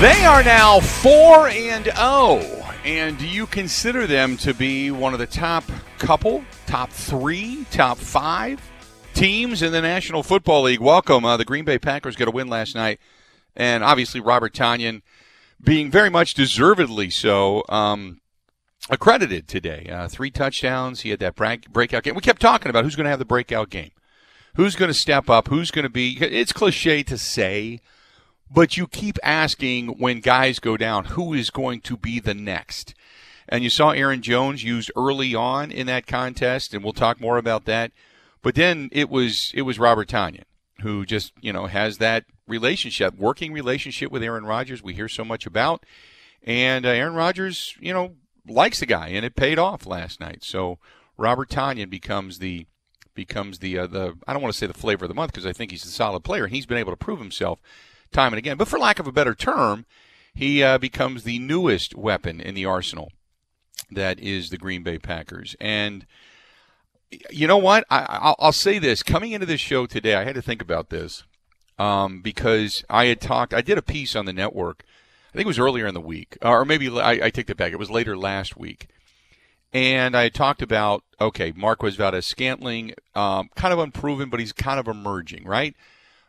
They are now 4 and 0. And do you consider them to be one of the top couple, top three, top five teams in the National Football League? Welcome. Uh, the Green Bay Packers got a win last night. And obviously, Robert Tonyan being very much deservedly so. Um, accredited today. Uh, three touchdowns. He had that breakout game. We kept talking about who's going to have the breakout game. Who's going to step up? Who's going to be. It's cliche to say but you keep asking when guys go down, who is going to be the next? And you saw Aaron Jones used early on in that contest, and we'll talk more about that. But then it was it was Robert Tonyan who just you know has that relationship, working relationship with Aaron Rodgers. We hear so much about, and uh, Aaron Rodgers, you know, likes the guy, and it paid off last night. So Robert Tonyan becomes the becomes the uh, the I don't want to say the flavor of the month because I think he's a solid player, and he's been able to prove himself time and again. But for lack of a better term, he uh, becomes the newest weapon in the arsenal that is the Green Bay Packers. And you know what? I, will say this. Coming into this show today, I had to think about this um, because I had talked, I did a piece on the network. I think it was earlier in the week, or maybe I, I take that back. It was later last week. And I talked about, okay, Marquez Valdes Scantling, um, kind of unproven, but he's kind of emerging, right?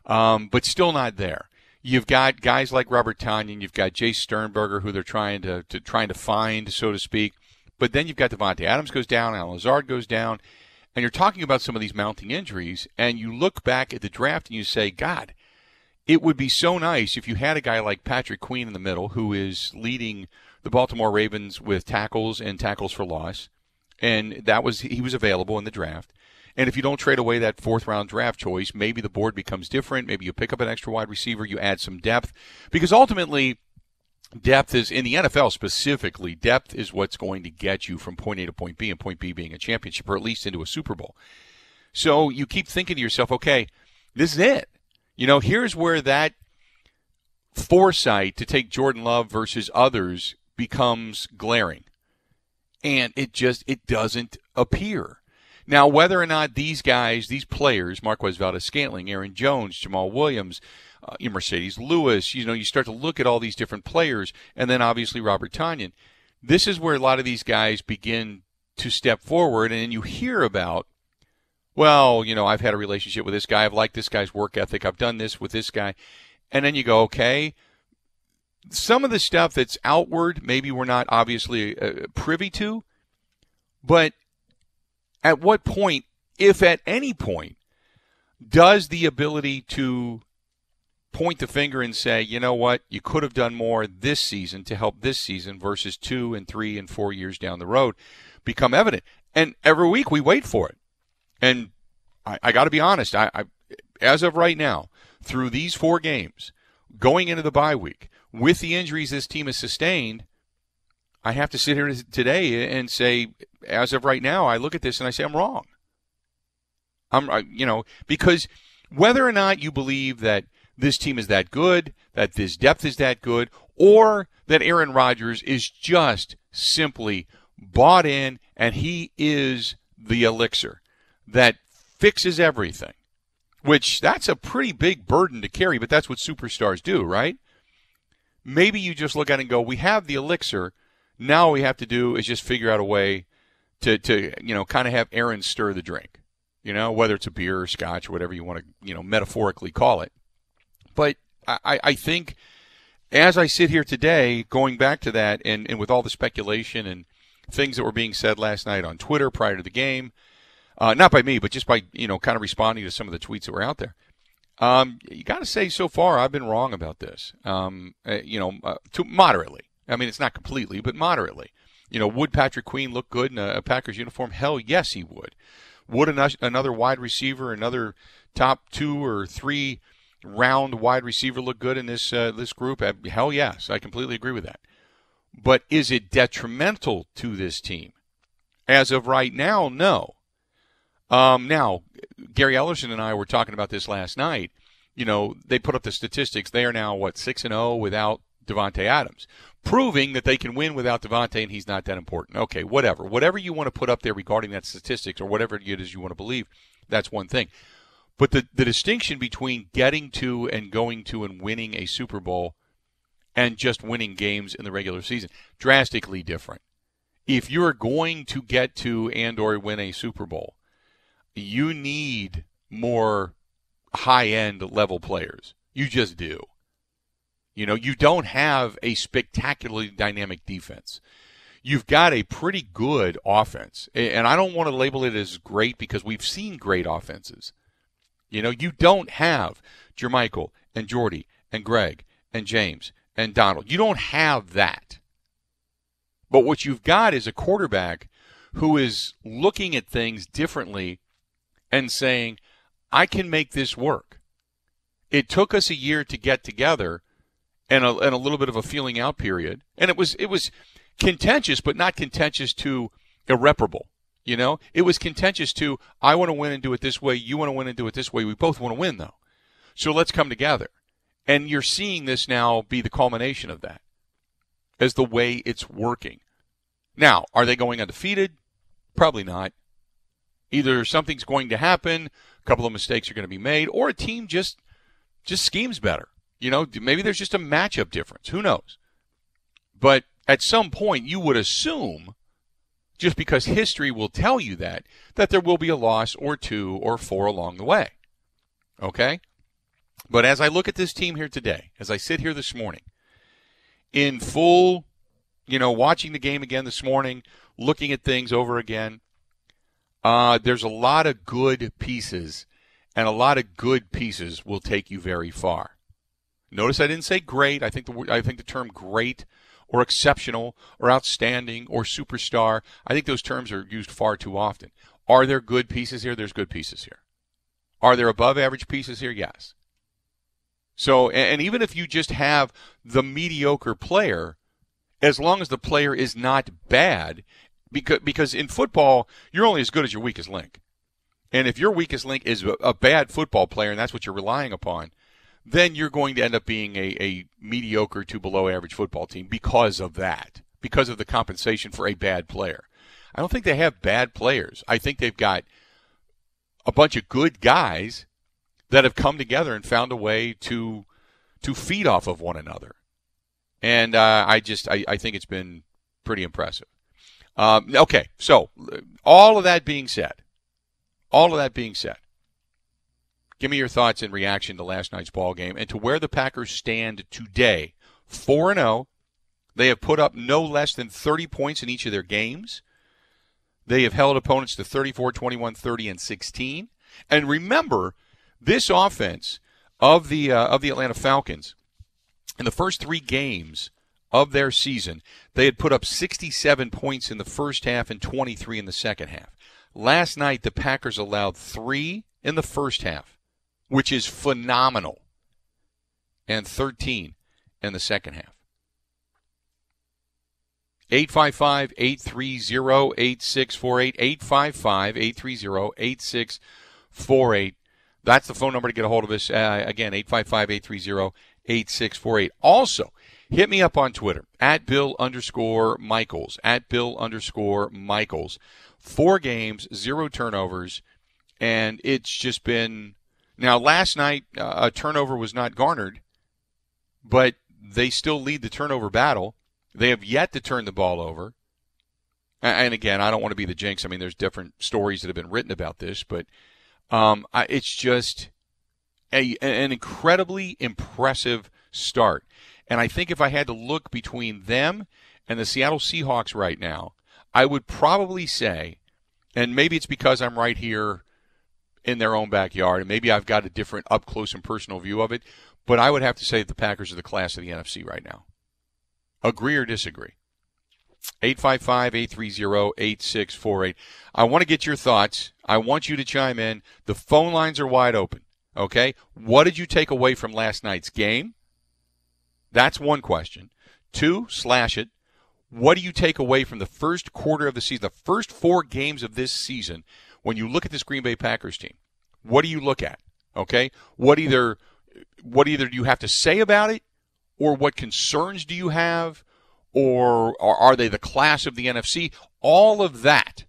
Um, but still not there. You've got guys like Robert Tonyan, you've got Jace Sternberger, who they're trying to, to trying to find, so to speak. But then you've got Davante Adams goes down, Allen Lazard goes down, and you're talking about some of these mounting injuries, and you look back at the draft and you say, God, it would be so nice if you had a guy like Patrick Queen in the middle, who is leading the Baltimore Ravens with tackles and tackles for loss, and that was he was available in the draft. And if you don't trade away that fourth round draft choice, maybe the board becomes different. Maybe you pick up an extra wide receiver, you add some depth. Because ultimately, depth is, in the NFL specifically, depth is what's going to get you from point A to point B, and point B being a championship or at least into a Super Bowl. So you keep thinking to yourself, okay, this is it. You know, here's where that foresight to take Jordan Love versus others becomes glaring. And it just it doesn't appear. Now, whether or not these guys, these players, Marquez Valdes Scantling, Aaron Jones, Jamaal Williams, uh, Marcedes Lewis, you know, you start to look at all these different players, and then obviously Robert Tonyan. This is where a lot of these guys begin to step forward, and you hear about, well, you know, I've had a relationship with this guy, I've liked this guy's work ethic, I've done this with this guy. And then you go, okay, some of the stuff that's outward, maybe we're not obviously uh, privy to, but at what point, if at any point, does the ability to point the finger and say, you know what, you could have done more this season to help this season versus two and three and four years down the road become evident? And every week we wait for it. And I, I got to be honest, I, I, as of right now, through these four games, going into the bye week, with the injuries this team has sustained, I have to sit here today and say, as of right now, I look at this and I say I'm wrong. I'm, you know, because whether or not you believe that this team is that good, that this depth is that good, or that Aaron Rodgers is just simply bought in and he is the elixir that fixes everything. Which that's a pretty big burden to carry, but that's what superstars do, right? Maybe you just look at it and go, we have the elixir now we have to do is just figure out a way to, to you know, kind of have Aaron stir the drink. You know, whether it's a beer or scotch or whatever you want to, you know, metaphorically call it. But I, I think as I sit here today, going back to that, and, and with all the speculation and things that were being said last night on Twitter prior to the game, uh, not by me, but just by you know kind of responding to some of the tweets that were out there. Um, you got to say, so far I've been wrong about this. Um, uh, you know, uh, to moderately. I mean, it's not completely, but moderately. You know, would Patrick Queen look good in a, Packers uniform? Hell, yes, he would. Would an, another wide receiver, another top two or three round wide receiver look good in this uh, this group? Uh, hell, yes, I completely agree with that. But is it detrimental to this team? As of right now, no. Um, now, Gary Ellerson and I were talking about this last night. You know, they put up the statistics. They are now what six and zero oh without Davante Adams, proving that they can win without Davante and he's not that important. Okay, whatever, whatever you want to put up there regarding that statistics or whatever it is you want to believe, that's one thing. But the the distinction between getting to and going to and winning a Super Bowl and just winning games in the regular season drastically different. If you're going to get to and or win a Super Bowl, you need more high end level players. You just do. You know, you don't have a spectacularly dynamic defense. You've got a pretty good offense. And I don't want to label it as great because we've seen great offenses. You know, you don't have Jermichael and Jordy and Greg and James and Donald. You don't have that. But what you've got is a quarterback who is looking at things differently and saying, I can make this work. It took us a year to get together and a, and a little bit of a feeling out period. And it was, it was contentious, but not contentious to irreparable. You know, it was contentious to, I want to win and do it this way. You want to win and do it this way. We both want to win, though. So let's come together. And you're seeing this now be the culmination of that as the way it's working. Now, are they going undefeated? Probably not. Either something's going to happen, a couple of mistakes are going to be made, or a team just just schemes better. You know, maybe there's just a matchup difference. Who knows? But at some point, you would assume, just because history will tell you that, that there will be a loss or two or four along the way. Okay? But as I look at this team here today, as I sit here this morning, in full, you know, watching the game again this morning, looking at things over again, uh, there's a lot of good pieces, and a lot of good pieces will take you very far. Notice I didn't say great. I think the I think the term great or exceptional or outstanding or superstar. I think those terms are used far too often. Are there good pieces here? There's good pieces here. Are there above average pieces here? Yes. So, and even if you just have the mediocre player, as long as the player is not bad because because in football you're only as good as your weakest link. And if your weakest link is a bad football player and that's what you're relying upon, then you're going to end up being a, a mediocre to below average football team because of that, because of the compensation for a bad player. I don't think they have bad players. I think they've got a bunch of good guys that have come together and found a way to to feed off of one another. And uh, I just I, I think it's been pretty impressive. Um, okay, so all of that being said, all of that being said, give me your thoughts in reaction to last night's ball game and to where the Packers stand today. Four and zero, oh. they have put up no less than 30 points in each of their games. They have held opponents to 34, 21, 30, and 16. And remember, this offense of the uh, of the Atlanta Falcons in the first three games of their season, they had put up 67 points in the first half and 23 in the second half. Last night, the Packers allowed three in the first half, which is phenomenal, and 13 in the second half. 855 830 8648. 855 830 8648. That's the phone number to get a hold of us. Uh, again, 855 830 8648. Also, hit me up on Twitter at Bill underscore Michaels at Bill underscore Michaels. Four games, zero turnovers, and it's just been. Now, last night uh, a turnover was not garnered, but they still lead the turnover battle. They have yet to turn the ball over. And again, I don't want to be the jinx. I mean, there's different stories that have been written about this, but um, I, it's just a, an incredibly impressive start. And I think if I had to look between them and the Seattle Seahawks right now, I would probably say, and maybe it's because I'm right here in their own backyard, and maybe I've got a different up close and personal view of it, but I would have to say that the Packers are the class of the NFC right now. Agree or disagree? 855 830 8648. I want to get your thoughts. I want you to chime in. The phone lines are wide open. Okay? What did you take away from last night's game? That's one question. Two, slash it. What do you take away from the first quarter of the season, the first four games of this season, when you look at this Green Bay Packers team? What do you look at? Okay? What either what either do you have to say about it or what concerns do you have or, or are they the class of the NFC? All of that,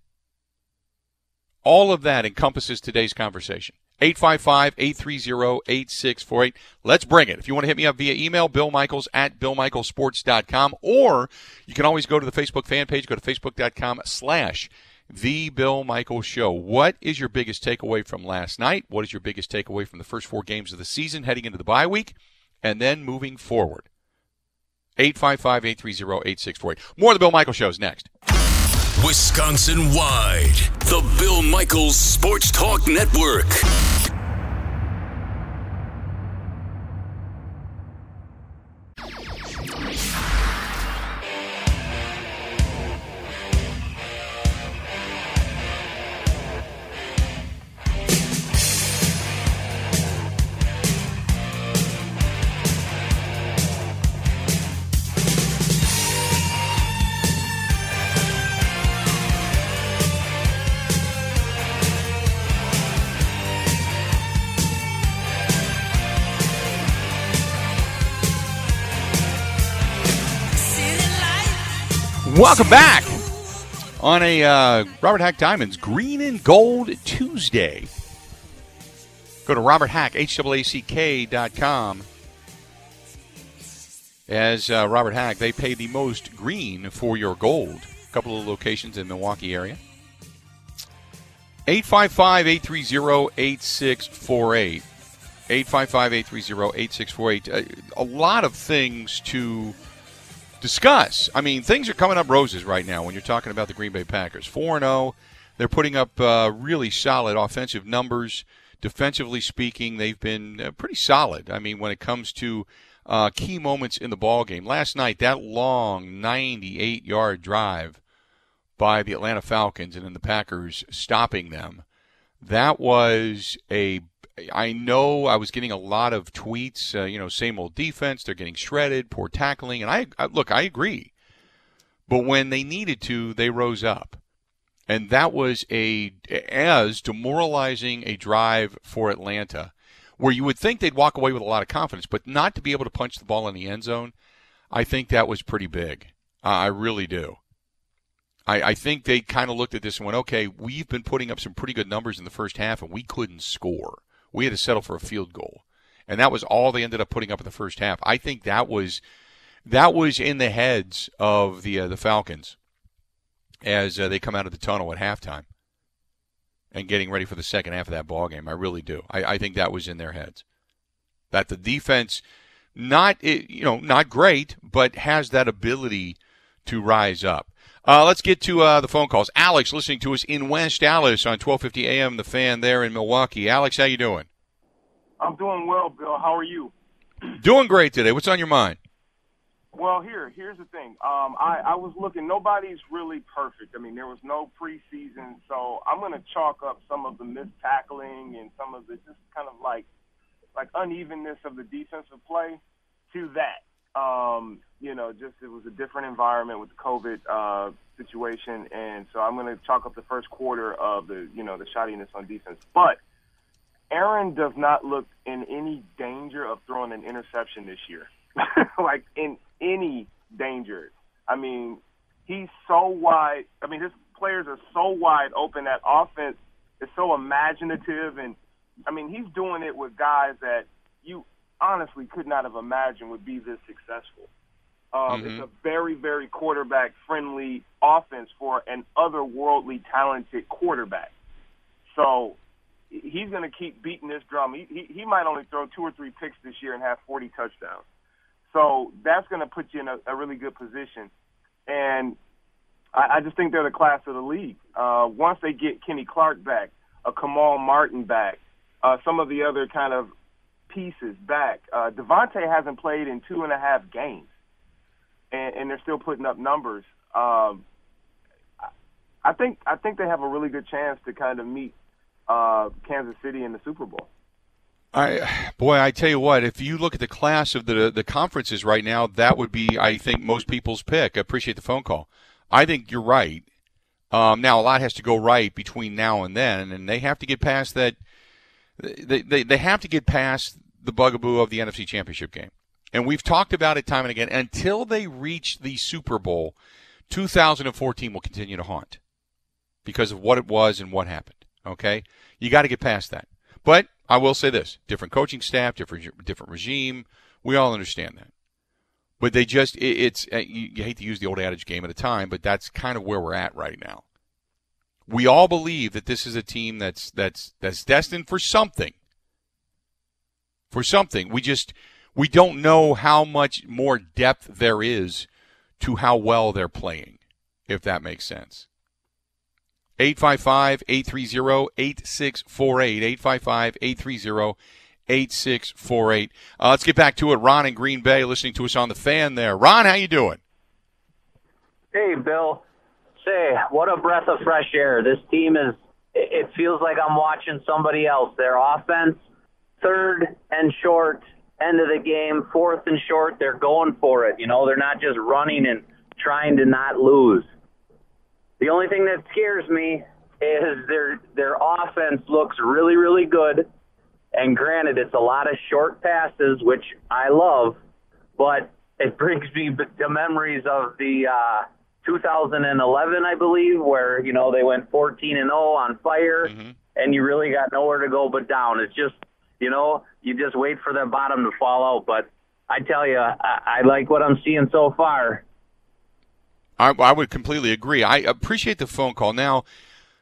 all of that encompasses today's conversation. 855-830-8648. Let's bring it. If you want to hit me up via email, Bill Michaels at BillMichaelsports.com, or you can always go to the Facebook fan page, go to facebook.com slash The Bill Michaels Show. What is your biggest takeaway from last night? What is your biggest takeaway from the first four games of the season heading into the bye week? And then moving forward. 855-830-8648. More of the Bill Michaels Show is next. Wisconsin wide, the Bill Michaels Sports Talk Network. Welcome back on a uh, Robert Haack Diamonds Green and Gold Tuesday. Go to Robert Haack, com. As uh, Robert Haack, they pay the most green for your gold. A couple of locations in Milwaukee area. 855 830 8648. 855 830 8648. Uh, a lot of things to discuss. I mean, things are coming up roses right now when you're talking about the Green Bay Packers. 4 0. They're putting up uh, really solid offensive numbers. Defensively speaking, they've been uh, pretty solid. I mean, when it comes to uh, key moments in the ball game. Last night, that long 98 yard drive by the Atlanta Falcons and then the Packers stopping them. That was a I know I was getting a lot of tweets, uh, you know, same old defense, they're getting shredded, poor tackling, and I, I look, I agree. But when they needed to, they rose up. And that was a as demoralizing a drive for Atlanta, where you would think they'd walk away with a lot of confidence, but not to be able to punch the ball in the end zone. I think that was pretty big. Uh, I really do. I, I think they kind of looked at this and went, okay, we've been putting up some pretty good numbers in the first half, and we couldn't score we had to settle for a field goal, and that was all they ended up putting up in the first half. I think that was that was in the heads of the uh, the Falcons as uh, they come out of the tunnel at halftime and getting ready for the second half of that ball game. I really do. I, I think that was in their heads that the defense not you know not great, but has that ability to rise up. Uh, let's get to uh, the phone calls. Alex, listening to us in West Allis on 1250 AM, the fan there in Milwaukee. Alex, how you doing? I'm doing well, Bill. How are you? Doing great today. What's on your mind? Well, here, here's the thing. Um, I, I was looking. Nobody's really perfect. I mean, there was no preseason, so I'm going to chalk up some of the missed tackling and some of the just kind of like like unevenness of the defensive play to that. Um, you know, just it was a different environment with the COVID uh, situation, and so I'm going to chalk up the first quarter of the, you know, the shoddiness on defense. But Aaron does not look in any danger of throwing an interception this year, like in any danger. I mean, he's so wide. I mean, his players are so wide open. That offense is so imaginative, and I mean, he's doing it with guys that you honestly could not have imagined would be this successful. Um, mm-hmm. It's a very, very quarterback friendly offense for an otherworldly talented quarterback. So he's going to keep beating this drum. He, he he might only throw two or three picks this year and have 40 touchdowns. So that's going to put you in a, a really good position. And I, I just think they're the class of the league. Uh, once they get Kenny Clark back, a Kamal Martin back, uh, some of the other kind of pieces back. Uh, Davante hasn't played in two and a half games, and, and they're still putting up numbers. Um, I think I think they have a really good chance to kind of meet uh, Kansas City in the Super Bowl. I, boy, I tell you what, if you look at the class of the the conferences right now, that would be, I think, most people's pick. I appreciate the phone call. I think you're right. Um, now, a lot has to go right between now and then, and they have to get past that. They, they, they have to get past the bugaboo of the NFC Championship game. And we've talked about it time and again. Until they reach the Super Bowl, 2014 will continue to haunt because of what it was and what happened. Okay? You got to get past that. But I will say this different coaching staff, different, different regime. We all understand that. But they just, it, it's, uh, you, you hate to use the old adage game at a time, but that's kind of where we're at right now. We all believe that this is a team that's, that's, that's destined for something. For something. We just, we don't know how much more depth there is to how well they're playing, if that makes sense. 855 830 8648. 855 830 8648. Uh, let's get back to it. Ron in Green Bay listening to us on the fan there. Ron, how you doing? Hey, Bill. Say, what a breath of fresh air. This team is, it feels like I'm watching somebody else. Their offense, third and short, end of the game, fourth and short, they're going for it. You know, they're not just running and trying to not lose. The only thing that scares me is their their offense looks really, really good and granted, it's a lot of short passes, which I love, but it brings me to memories of the uh, 2011, I believe, where you know they went 14 and 0 on fire, mm-hmm. and you really got nowhere to go but down. It's just you know you just wait for the bottom to fall out. But I tell you, I, I like what I'm seeing so far. I, I would completely agree. I appreciate the phone call. Now,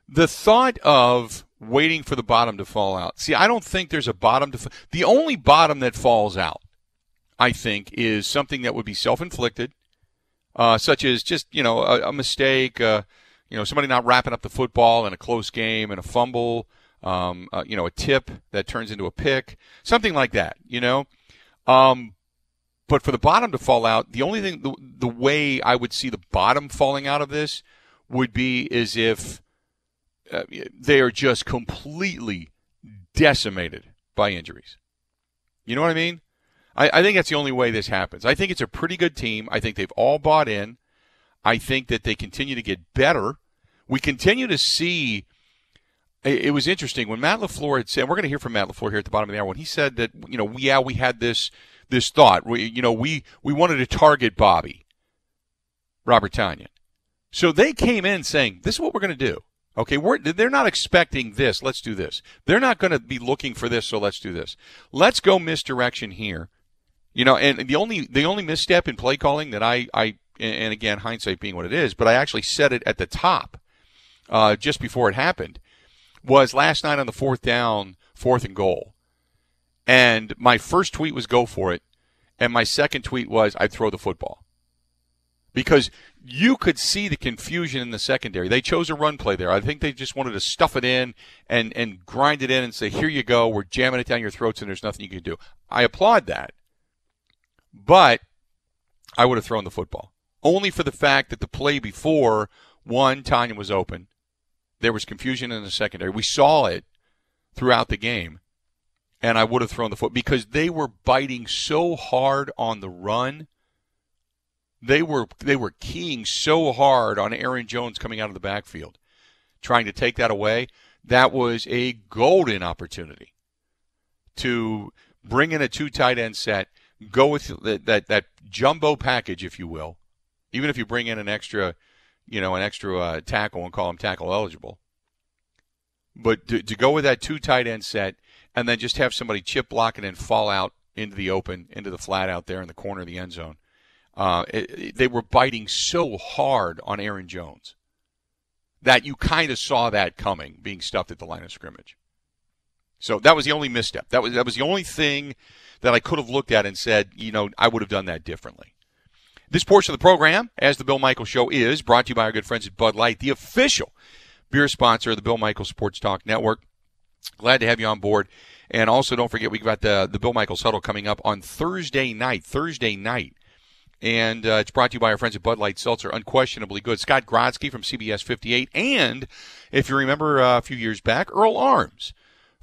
the thought of waiting for the bottom to fall out. See, I don't think there's a bottom to. The only bottom that falls out, I think, is something that would be self-inflicted, uh, such as just you know a, a mistake, uh, you know somebody not wrapping up the football in a close game and a fumble, um, uh, you know a tip that turns into a pick, something like that. You know. Um, but for the bottom to fall out, the only thing, the, the way I would see the bottom falling out of this would be is if uh, they are just completely decimated by injuries. You know what I mean? I, I think that's the only way this happens. I think it's a pretty good team. I think they've all bought in. I think that they continue to get better. We continue to see. It, was interesting when Matt LaFleur had said, we're going to hear from Matt LaFleur here at the bottom of the hour, when he said that, you know, yeah, we had this this thought. We, you know, we, we wanted to target Bobby, Robert Tonyan. So they came in saying, this is what we're going to do. Okay, we're, they're not expecting this. Let's do this. They're not going to be looking for this, so let's do this. Let's go misdirection here. You know, and the only the only misstep in play calling that I I and again hindsight being what it is, but I actually said it at the top uh, just before it happened was last night on the fourth down, fourth and goal, and my first tweet was go for it, and my second tweet was I'd throw the football because you could see the confusion in the secondary. They chose a run play there. I think they just wanted to stuff it in and, and grind it in and say, here you go. We're jamming it down your throats and there's nothing you can do. I applaud that. But I would have thrown the football. Only for the fact that the play before, one, Tonyan was open. There was confusion in the secondary. We saw it throughout the game. And I would have thrown the foot because they were biting so hard on the run they were they were keying so hard on Aaron Jones coming out of the backfield, trying to take that away. That was a golden opportunity to bring in a two tight end set, go with that, that that, jumbo package, if you will. Even if you bring in an extra, you know, an extra uh, tackle and call him tackle eligible, but to, to go with that two tight end set and then just have somebody chip block and then fall out into the open, into the flat out there in the corner of the end zone uh, it, they were biting so hard on Aaron Jones that you kind of saw that coming, being stuffed at the line of scrimmage. So that was the only misstep. That was that was the only thing that I could have looked at and said, you know, I would have done that differently. This portion of the program, as the Bill Michael Show is, brought to you by our good friends at Bud Light, the official beer sponsor of the Bill Michael Sports Talk Network. Glad to have you on board. And also, don't forget, we've got the, the Bill Michaels Huddle coming up on Thursday night. Thursday night. And uh, it's brought to you by our friends at Bud Light Seltzer. Unquestionably good. Scott Grodsky from CBS 58. And if you remember uh, a few years back, Earl Arms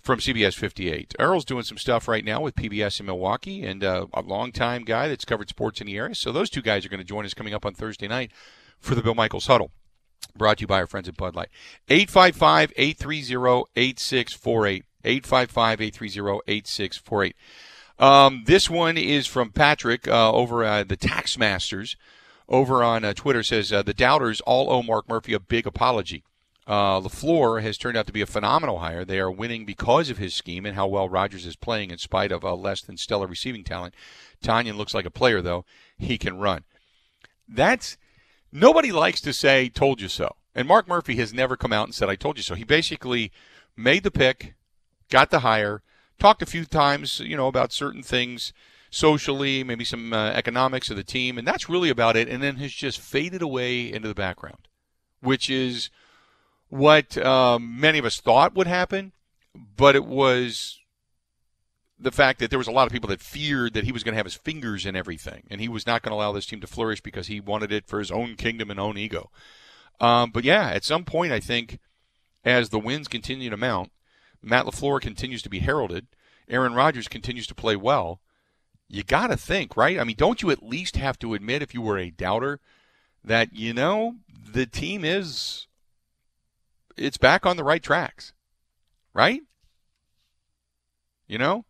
from CBS 58. Earl's doing some stuff right now with PBS in Milwaukee and uh, a longtime guy that's covered sports in the area. So those two guys are going to join us coming up on Thursday night for the Bill Michaels Huddle. Brought to you by our friends at Bud Light. 855 830 8648. 855 830 8648. Um, this one is from Patrick uh, over uh, the Taxmasters over on uh, Twitter says uh, the doubters all owe Mark Murphy a big apology. Uh, LaFleur has turned out to be a phenomenal hire. They are winning because of his scheme and how well Rodgers is playing in spite of a less than stellar receiving talent. Tonyan looks like a player, though. He can run. That's nobody likes to say, told you so. And Mark Murphy has never come out and said, I told you so. He basically made the pick, got the hire, talked a few times, you know, about certain things socially, maybe some uh, economics of the team, and that's really about it. And then has just faded away into the background, which is what um, many of us thought would happen, but it was the fact that there was a lot of people that feared that he was going to have his fingers in everything, and he was not going to allow this team to flourish because he wanted it for his own kingdom and own ego. Um, but yeah, at some point, I think as the wins continue to mount, Matt LaFleur continues to be heralded, Aaron Rodgers continues to play well. You got to think, right? I mean, don't you at least have to admit, if you were a doubter, that, you know, the team is it's back on the right tracks, right? You know,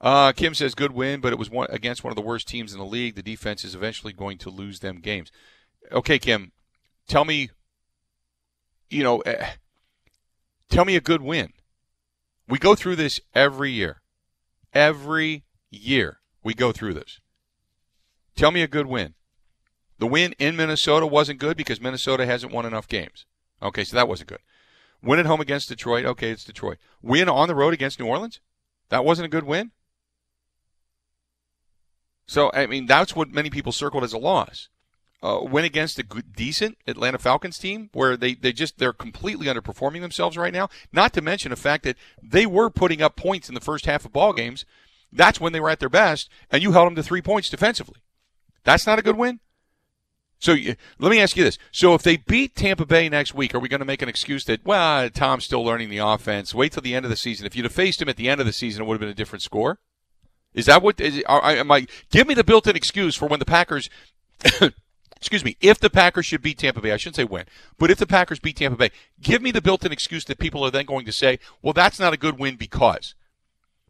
uh, Kim says good win, but it was one against one of the worst teams in the league. The defense is eventually going to lose them games. Okay, Kim, tell me. You know, uh, tell me a good win. We go through this every year. Every year we go through this. Tell me a good win. The win in Minnesota wasn't good because Minnesota hasn't won enough games. Okay, so that wasn't good. Win at home against Detroit. Okay, it's Detroit. Win on the road against New Orleans. That wasn't a good win. So I mean, that's what many people circled as a loss. Uh, win against a good, decent Atlanta Falcons team, where they they just they're completely underperforming themselves right now. Not to mention the fact that they were putting up points in the first half of ball games. That's when they were at their best, and you held them to three points defensively. That's not a good win. So let me ask you this: So if they beat Tampa Bay next week, are we going to make an excuse that well, Tom's still learning the offense? Wait till the end of the season. If you'd have faced him at the end of the season, it would have been a different score. Is that what? Is, are, am I? Give me the built-in excuse for when the Packers. excuse me. If the Packers should beat Tampa Bay, I shouldn't say when, but if the Packers beat Tampa Bay, give me the built-in excuse that people are then going to say, well, that's not a good win because.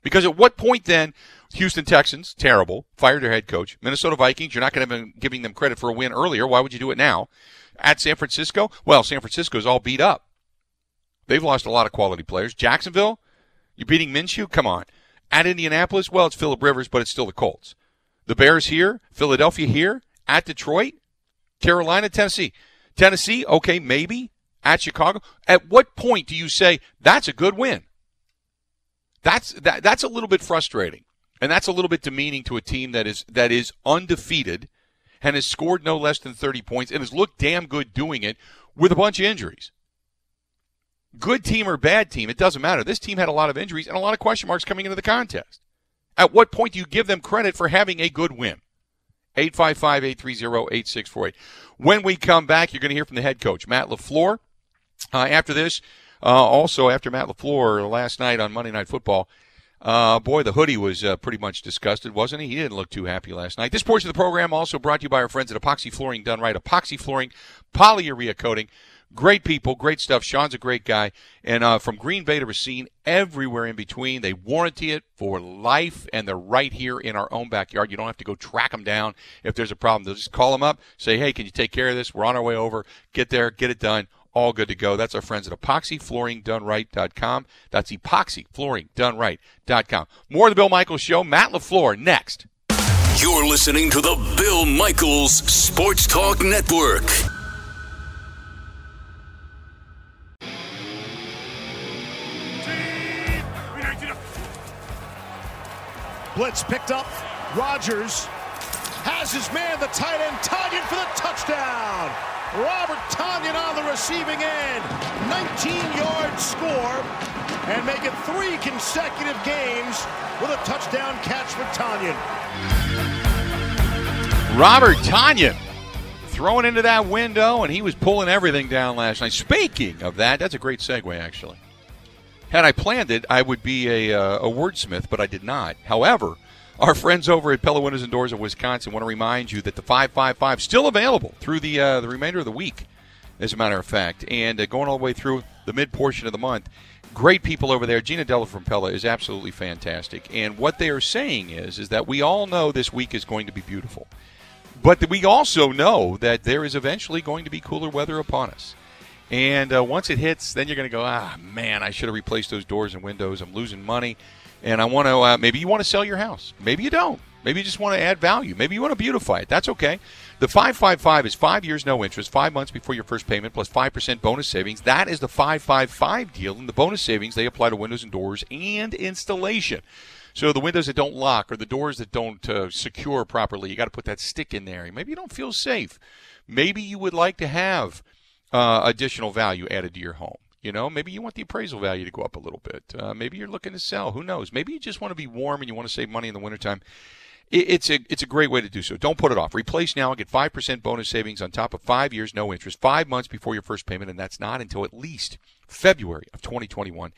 Because at what point then Houston Texans, terrible, fired their head coach. Minnesota Vikings, you're not going to be giving them credit for a win earlier. Why would you do it now? At San Francisco, well, San Francisco's all beat up. They've lost a lot of quality players. Jacksonville, you're beating Minshew? Come on. At Indianapolis, well, it's Philip Rivers, but it's still the Colts. The Bears here, Philadelphia here, at Detroit, Carolina, Tennessee. Tennessee, okay, maybe. At Chicago. At what point do you say that's a good win? That's that, that's a little bit frustrating. And that's a little bit demeaning to a team that is that is undefeated and has scored no less than 30 points and has looked damn good doing it with a bunch of injuries. Good team or bad team, it doesn't matter. This team had a lot of injuries and a lot of question marks coming into the contest. At what point do you give them credit for having a good win? 855 830 8648. When we come back, you're going to hear from the head coach, Matt LaFleur. Uh, after this, uh, also after Matt LaFleur last night on Monday Night Football, uh, boy, the hoodie was uh, pretty much disgusted, wasn't he? He didn't look too happy last night. This portion of the program also brought to you by our friends at Epoxy Flooring Done Right. Epoxy Flooring, polyurea coating. Great people, great stuff. Sean's a great guy. And uh, from Green Bay to Racine, everywhere in between, they warranty it for life, and they're right here in our own backyard. You don't have to go track them down if there's a problem. They'll just call them up, say, hey, can you take care of this? We're on our way over. Get there, get it done all good to go. That's our friends at epoxyflooringdoneright.com. That's epoxyflooringdoneright.com. More of the Bill Michaels Show. Matt LaFleur next. You're listening to the Bill Michaels Sports Talk Network. blitz picked up. Rodgers has his man, the tight end, Tonyan for the touchdown. Robert Tonyan on the receiving end. 19-yard score and make it three consecutive games with a touchdown catch for Tonyan. Robert Tonyan throwing into that window, and he was pulling everything down last night. Speaking of that, that's a great segue, actually. Had I planned it, I would be a, uh, a wordsmith, but I did not. However, our friends over at Pella Windows and Doors of Wisconsin want to remind you that the 555 still available through the uh, the remainder of the week, as a matter of fact, and uh, going all the way through the mid portion of the month. Great people over there. Gina Della from Pella is absolutely fantastic, and what they are saying is is that we all know this week is going to be beautiful, but we also know that there is eventually going to be cooler weather upon us. And uh, once it hits, then you're going to go, ah, man, I should have replaced those doors and windows. I'm losing money and I want to uh, maybe you want to sell your house, maybe you don't. Maybe you just want to add value. Maybe you want to beautify it. That's okay. The 555 is five years, no interest, five months before your first payment, plus 5% bonus savings. That is the 555 deal. And the bonus savings, they apply to windows and doors and installation. So the windows that don't lock or the doors that don't uh, secure properly, you got to put that stick in there. Maybe you don't feel safe. Maybe you would like to have uh, additional value added to your home. You know, maybe you want the appraisal value to go up a little bit. Uh, maybe you're looking to sell. Who knows? Maybe you just want to be warm and you want to save money in the wintertime. it's a it's a great way to do so. Don't put it off. Replace now and get five percent bonus savings on top of five years, no interest, five months before your first payment, and that's not until at least February of 2021.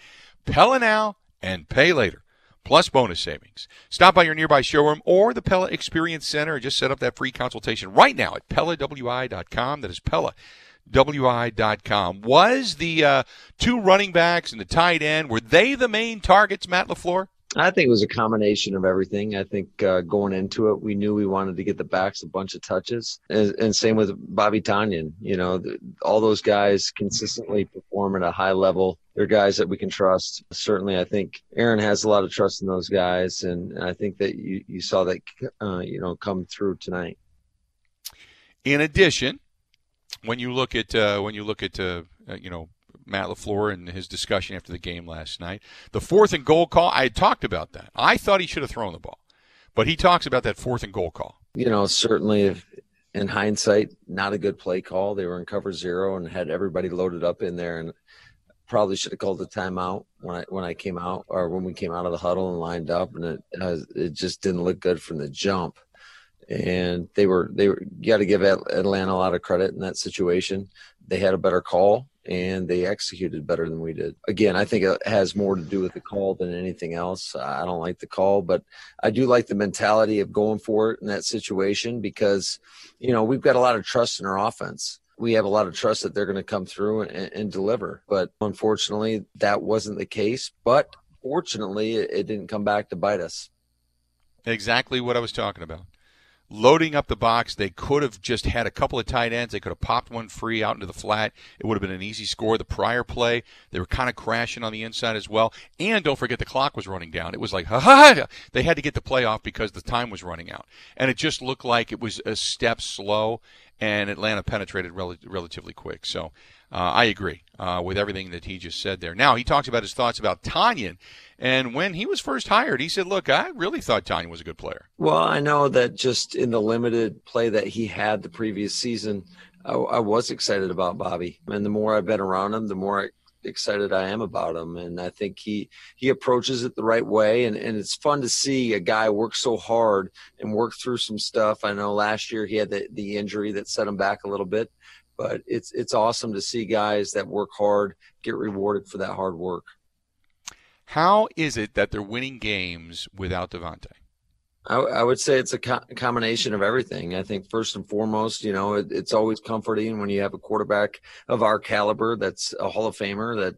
Pella now and pay later plus bonus savings. Stop by your nearby showroom or the Pella Experience Center and just set up that free consultation right now at PellaWI.com. That is Pella WI.com. Was the uh, two running backs and the tight end, were they the main targets, Matt LaFleur? I think it was a combination of everything. I think uh, going into it, we knew we wanted to get the backs a bunch of touches, and, and same with Bobby Tonyan. You know, the, all those guys consistently perform at a high level. They're guys that we can trust. Certainly, I think Aaron has a lot of trust in those guys, and, and I think that you you saw that uh, you know come through tonight. In addition, when you look at uh, when you look at uh, uh, you know Matt LaFleur and his discussion after the game last night, the fourth and goal call, I had talked about that. I thought he should have thrown the ball, but he talks about that fourth and goal call. You know, certainly if, in hindsight, not a good play call. They were in cover zero and had everybody loaded up in there, and probably should have called the timeout when I when I came out or when we came out of the huddle and lined up, and it uh, it just didn't look good from the jump and they were they were got to give Atlanta a lot of credit in that situation. They had a better call and they executed better than we did. Again, I think it has more to do with the call than anything else. I don't like the call, but I do like the mentality of going for it in that situation because you know we've got a lot of trust in our offense. We have a lot of trust that they're going to come through and, and deliver. But unfortunately, that wasn't the case. But fortunately, it, it didn't come back to bite us. Exactly what I was talking about loading up the box. They could have just had a couple of tight ends. They could have popped one free out into the flat. It would have been an easy score. The prior play, they were kind of crashing on the inside as well. And don't forget the clock was running down. It was like, ha ha! ha. They had to get the play off because the time was running out. And it just looked like it was a step slow, and Atlanta penetrated rel- relatively quick. So uh, I agree uh, with everything that he just said there. Now, he talks about his thoughts about Tonyan. And when he was first hired, he said, Look, I really thought Tonyan was a good player. Well, I know that just in the limited play that he had the previous season, I, I was excited about Bobby. And the more I've been around him, the more excited I am about him. And I think he he approaches it the right way. And, and it's fun to see a guy work so hard and work through some stuff. I know last year he had the, the injury that set him back a little bit but it's it's awesome to see guys that work hard get rewarded for that hard work. How is it that they're winning games without Davante? I, I, would say it's a co- combination of everything. I think first and foremost, you know, it, it's always comforting when you have a quarterback of our caliber that's a Hall of Famer that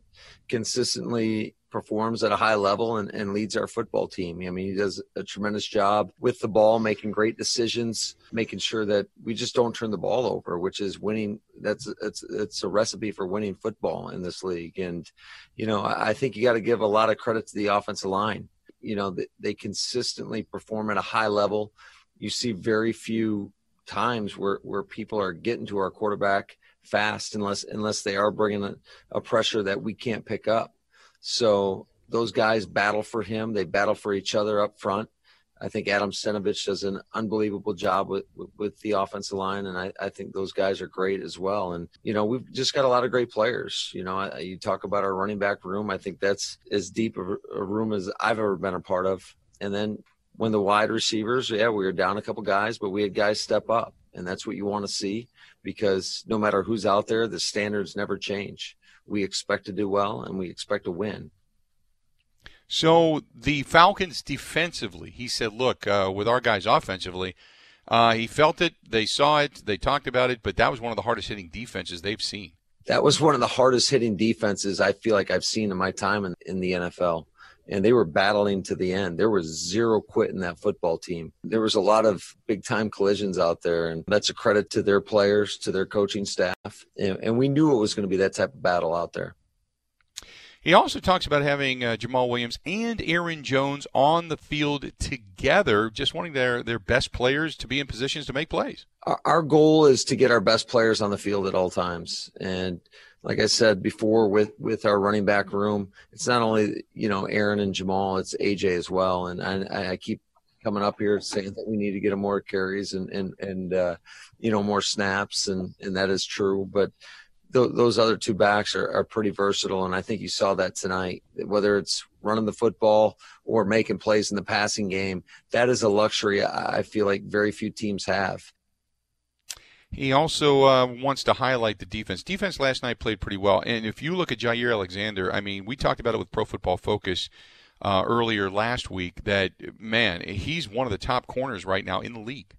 consistently performs at a high level and, and leads our football team. I mean, he does a tremendous job with the ball, making great decisions, making sure that we just don't turn the ball over, which is winning. That's it's it's a recipe for winning football in this league. And you know, I think you got to give a lot of credit to the offensive line. You know, they, they consistently perform at a high level. You see very few times where where people are getting to our quarterback fast unless unless they are bringing a, a pressure that we can't pick up so those guys battle for him. They battle for each other up front. I think Adam Stenavich does an unbelievable job with, with, with the offensive line, and I, I, think those guys are great as well. And you know, we've just got a lot of great players. You know, I, you talk about our running back room. I think that's as deep a, a room as I've ever been a part of. And then when the wide receivers, yeah, we were down a couple guys, but we had guys step up, and that's what you want to see because no matter who's out there, the standards never change. We expect to do well, and we expect to win. So the Falcons defensively, he said, look, uh, with our guys offensively, uh, he felt it, they saw it, they talked about it, but that was one of the hardest hitting defenses they've seen. That was one of the hardest hitting defenses I feel like I've seen in my time in, in the NFL. And they were battling to the end. There was zero quit in that football team. There was a lot of big time collisions out there, and that's a credit to their players, to their coaching staff. And, and we knew it was going to be that type of battle out there. He also talks about having uh, Jamaal Williams and Aaron Jones on the field together, just wanting their, their best players to be in positions to make plays. Our, our goal is to get our best players on the field at all times. And like I said before, with, with our running back room, it's not only, you know, Aaron and Jamaal, it's AJ as well. And I, I keep coming up here saying that we need to get him more carries and, and, and, uh, you know, more snaps. And, and that is true. But, th- those other two backs are, are pretty versatile, and I think you saw that tonight. Whether it's running the football or making plays in the passing game, that is a luxury I feel like very few teams have. He also uh, wants to highlight the defense. Defense last night played pretty well, and if you look at Jaire Alexander, I mean, we talked about it with Pro Football Focus uh, earlier last week. That man, he's one of the top corners right now in the league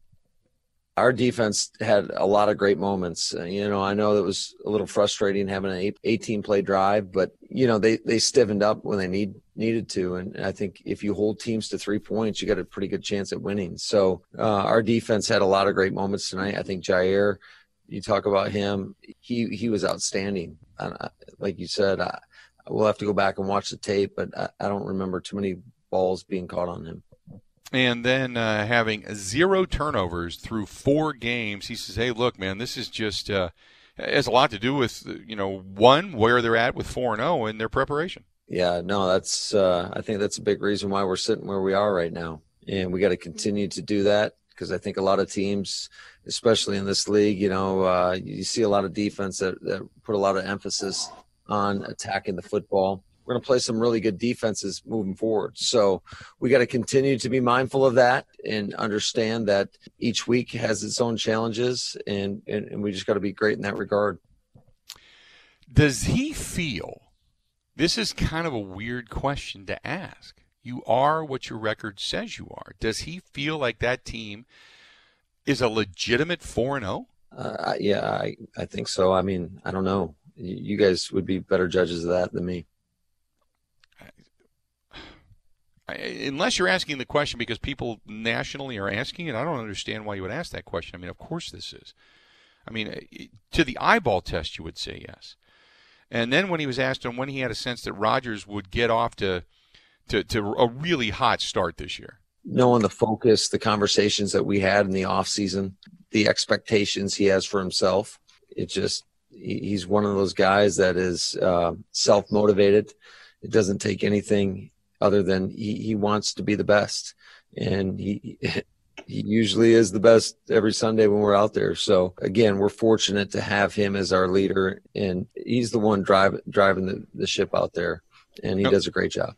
our defense had a lot of great moments. Uh, you know, I know it was a little frustrating having an 18 play drive, but you know they they stiffened up when they need needed to, and I think if you hold teams to three points, you got a pretty good chance at winning. So uh, our defense had a lot of great moments tonight. I think Jaire, you talk about him, he he was outstanding. Uh, like you said, I, we'll have to go back and watch the tape, but I, I don't remember too many balls being caught on him and then uh, having zero turnovers through four games. He says, "Hey, look, man, this is just uh, has a lot to do with you know one where they're at with four and zero oh in their preparation." Yeah, no, that's uh, I think that's a big reason why we're sitting where we are right now, and we got to continue to do that because I think a lot of teams, especially in this league, you know, uh, you see a lot of defense that, that put a lot of emphasis on attacking the football we're going to play some really good defenses moving forward. So we got to continue to be mindful of that and understand that each week has its own challenges, and, and, and we just got to be great in that regard. Does he feel this is kind of a weird question to ask? You are what your record says you are. Does he feel like that team is a legitimate 4 0? Uh, yeah, I, I think so. I mean, I don't know. You guys would be better judges of that than me unless you're asking the question because people nationally are asking it, I don't understand why you would ask that question. I mean, of course this is. I mean, uh, to the eyeball test, you would say yes. And then when he was asked on when he had a sense that Rodgers would get off to, to, to a really hot start this year. Knowing the focus, the conversations that we had in the off season, the expectations he has for himself, it just he's one of those guys that is uh, self motivated. It doesn't take anything other than he, he wants to be the best. And he, he usually is the best every Sunday when we're out there. So again, we're fortunate to have him as our leader, and he's the one driving driving the, the ship out there, and he does a great job.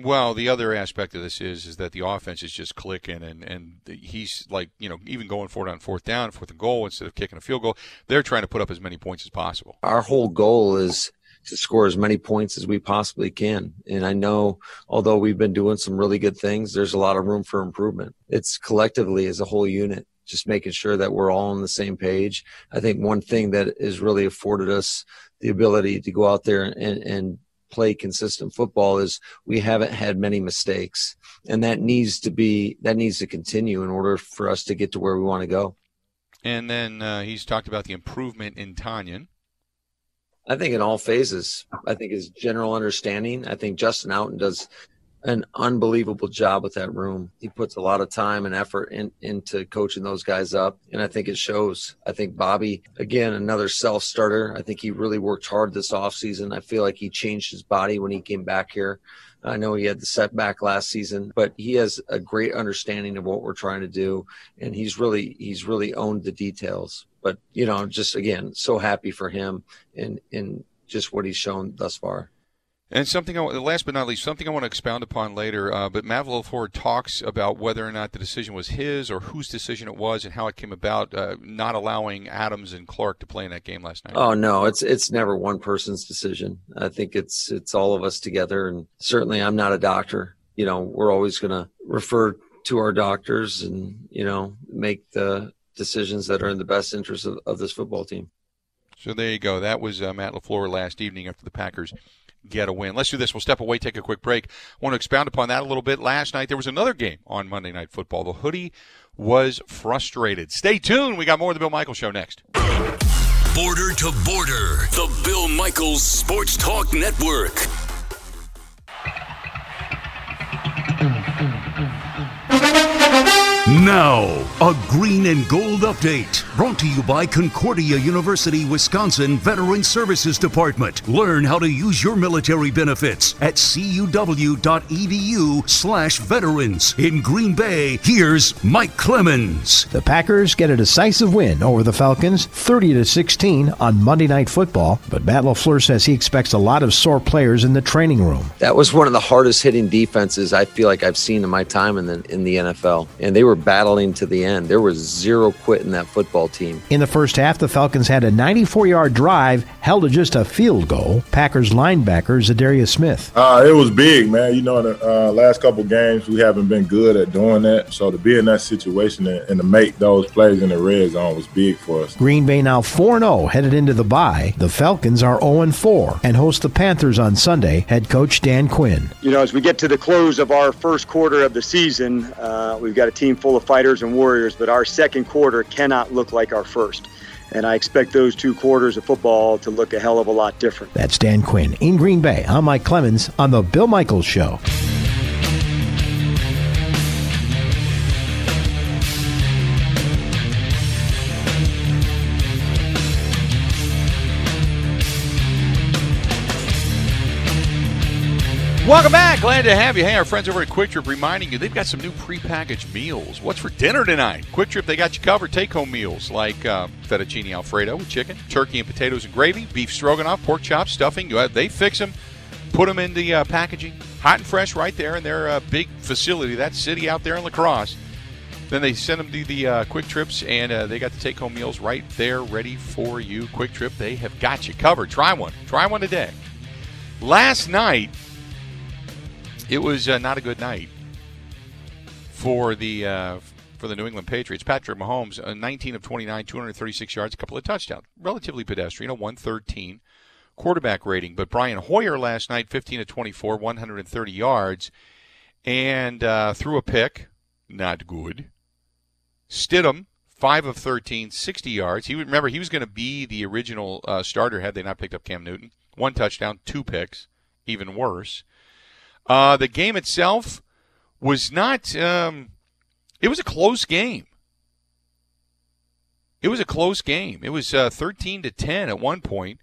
Well, the other aspect of this is is that the offense is just clicking, and and he's like you know even going for it on fourth down, fourth and goal instead of kicking a field goal. They're trying to put up as many points as possible. Our whole goal is to score as many points as we possibly can. And I know, although we've been doing some really good things, there's a lot of room for improvement. It's collectively as a whole unit, just making sure that we're all on the same page. I think one thing that has really afforded us the ability to go out there and, and play consistent football is we haven't had many mistakes and that needs to be that needs to continue in order for us to get to where we want to go and then uh, he's talked about the improvement in Tonyan I think in all phases. I think his general understanding. I think Justin Outten does an unbelievable job with that room. He puts a lot of time and effort in, into coaching those guys up, and I think it shows. I think Bobby, again, another self starter. I think he really worked hard this offseason. I feel like he changed his body when he came back here. I know he had the setback last season, but he has a great understanding of what we're trying to do, and he's really he's really owned the details. But you know, just again, so happy for him and and just what he's shown thus far. And something, I, last but not least, something I want to expound upon later. Uh, but Matt LaFleur talks about whether or not the decision was his or whose decision it was, and how it came about, uh, not allowing Adams and Clark to play in that game last night. Oh no, it's it's never one person's decision. I think it's it's all of us together, and certainly I'm not a doctor. You know, we're always going to refer to our doctors and you know make the decisions that are in the best interest of, of this football team. So there you go. That was uh, Matt LaFleur last evening after the Packers get a win. Let's do this. We'll step away, take a quick break. I want to expound upon that a little bit. Last night there was another game on Monday Night Football. The hoodie was frustrated. Stay tuned. We got more of the Bill Michaels Show next. Border to border, the Bill Michaels Sports Talk Network. Now, a green and gold update brought to you by Concordia University, Wisconsin Veteran Services Department. Learn how to use your military benefits at cuw.edu slash veterans. In Green Bay, here's Mike Clemens. The Packers get a decisive win over the Falcons, 30 to 16 on Monday Night Football, but Matt LaFleur says he expects a lot of sore players in the training room. That was one of the hardest hitting defenses I feel like I've seen in my time in the in the NFL. And they were battling to the end. There was zero quit in that football team. In the first half, the Falcons had a 94 yard drive held to just a field goal. Packers linebacker Za'Darius Smith. Uh, it was big, man. You know, in the uh, last couple games, we haven't been good at doing that. So to be in that situation and, and to make those plays in the red zone was big for us. Green Bay now 4 0 headed into the bye. The Falcons are 0 4 and host the Panthers on Sunday. Head coach Dan Quinn. You know, as we get to the close of our first quarter of the season, uh, we've got a team full of fighters and warriors, but our second quarter cannot look like our first. And I expect those two quarters of football to look a hell of a lot different. That's Dan Quinn in Green Bay. I'm Mike Clemens on The Bill Michaels Show. Welcome back. Glad to have you. Hey, our friends over at Kwik Trip reminding you they've got some new prepackaged meals. What's for dinner tonight? Kwik Trip, they got you covered. Take home meals like uh, fettuccine alfredo with chicken, turkey and potatoes and gravy, beef stroganoff, pork chops, stuffing. They fix them, put them in the uh, packaging, hot and fresh right there in their uh, big facility, that city out there in La Crosse. Then they send them to the uh, Kwik Trips, and uh, they got the take home meals right there ready for you. Kwik Trip, they have got you covered. Try one. Try one today. Last night, it was uh, not a good night for the uh, for the New England Patriots. Patrick Mahomes, uh, 19 of 29, 236 yards, a couple of touchdowns, relatively pedestrian, a 113 quarterback rating. But Brian Hoyer last night, 15 of 24, 130 yards, and uh, threw a pick, not good. Stidham, 5 of 13, 60 yards. He remember he was going to be the original uh, starter had they not picked up Cam Newton. One touchdown, two picks, even worse. Uh, the game itself was not. Um, it was a close game. It was a close game. It was uh, 13 to 10 at one point.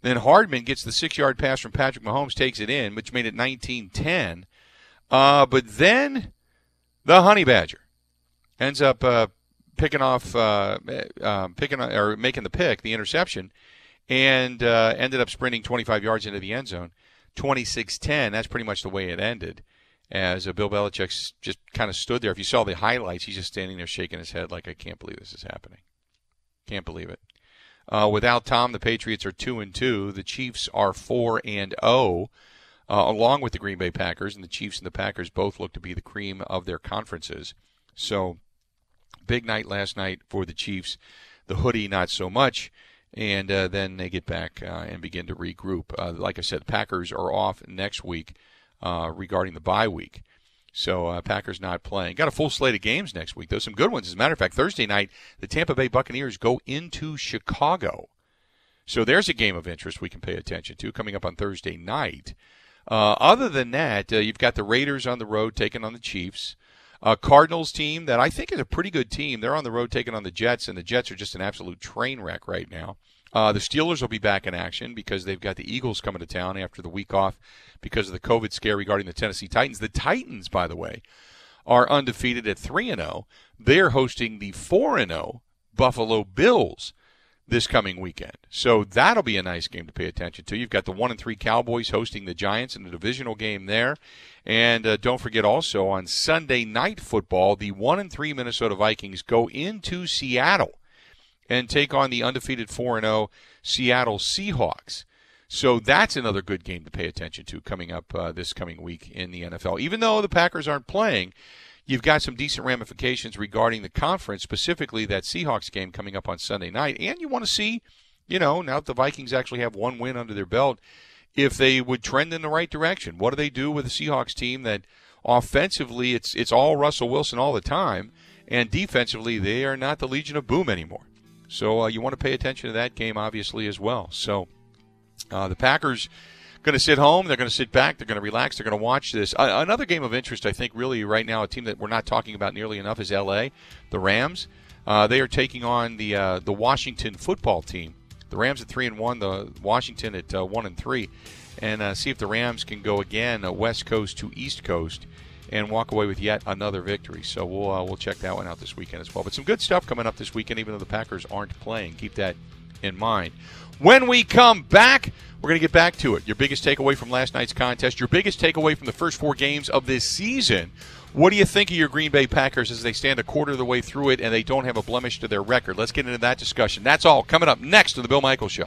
Then Hardman gets the six-yard pass from Patrick Mahomes, takes it in, which made it 19-10. Uh, but then the Honey Badger ends up uh, picking off, uh, uh, picking or making the pick, the interception, and uh, ended up sprinting 25 yards into the end zone. 26-10. That's pretty much the way it ended. As uh, Bill Belichick just kind of stood there. If you saw the highlights, he's just standing there shaking his head like, I can't believe this is happening. Can't believe it. Uh, without Tom, the Patriots are two and two. The Chiefs are four and zero, oh, uh, along with the Green Bay Packers. And the Chiefs and the Packers both look to be the cream of their conferences. So, big night last night for the Chiefs. The hoodie, not so much and uh, then they get back uh, and begin to regroup. Uh, like I said, Packers are off next week uh, regarding the bye week. So uh, Packers not playing. Got a full slate of games next week, though. Some good ones. As a matter of fact, Thursday night, the Tampa Bay Buccaneers go into Chicago. So there's a game of interest we can pay attention to coming up on Thursday night. Uh, other than that, you've got the Raiders on the road taking on the Chiefs. A Cardinals team that I think is a pretty good team. They're on the road taking on the Jets, and the Jets are just an absolute train wreck right now. Uh, the Steelers will be back in action because they've got the Eagles coming to town after the week off because of the COVID scare regarding the Tennessee Titans. The Titans, by the way, are undefeated at 3 and 0. They're hosting the 4 and 0 Buffalo Bills this coming weekend. So that'll be a nice game to pay attention to. You've got the 1 and 3 Cowboys hosting the Giants in a divisional game there. And uh, don't forget also on Sunday night football, the 1 and 3 Minnesota Vikings go into Seattle and take on the undefeated 4 and 0 Seattle Seahawks. So that's another good game to pay attention to coming up uh, this coming week in the NFL. Even though the Packers aren't playing, you've got some decent ramifications regarding the conference, specifically that Seahawks game coming up on Sunday night. And you want to see, you know, now that the Vikings actually have one win under their belt, if they would trend in the right direction. What do they do with a Seahawks team that offensively it's it's all Russell Wilson all the time, and defensively they are not the Legion of Boom anymore. So uh, you want to pay attention to that game, obviously, as well. So uh, the Packers going to sit home. They're going to sit back. They're going to relax. They're going to watch this. Uh, another game of interest, I think, really right now, a team that we're not talking about nearly enough is L.A. The Rams. Uh, they are taking on the uh, the Washington football team. The Rams at three and one. The Washington at uh, one and three, and see if the Rams can go again West Coast to East Coast and walk away with yet another victory. So we'll uh, we'll check that one out this weekend as well. But some good stuff coming up this weekend, even though the Packers aren't playing. Keep that in mind. When we come back, we're going to get back to it. Your biggest takeaway from last night's contest, your biggest takeaway from the first four games of this season. What do you think of your Green Bay Packers as they stand a quarter of the way through it and they don't have a blemish to their record? Let's get into that discussion. That's all coming up next to the Bill Michaels Show.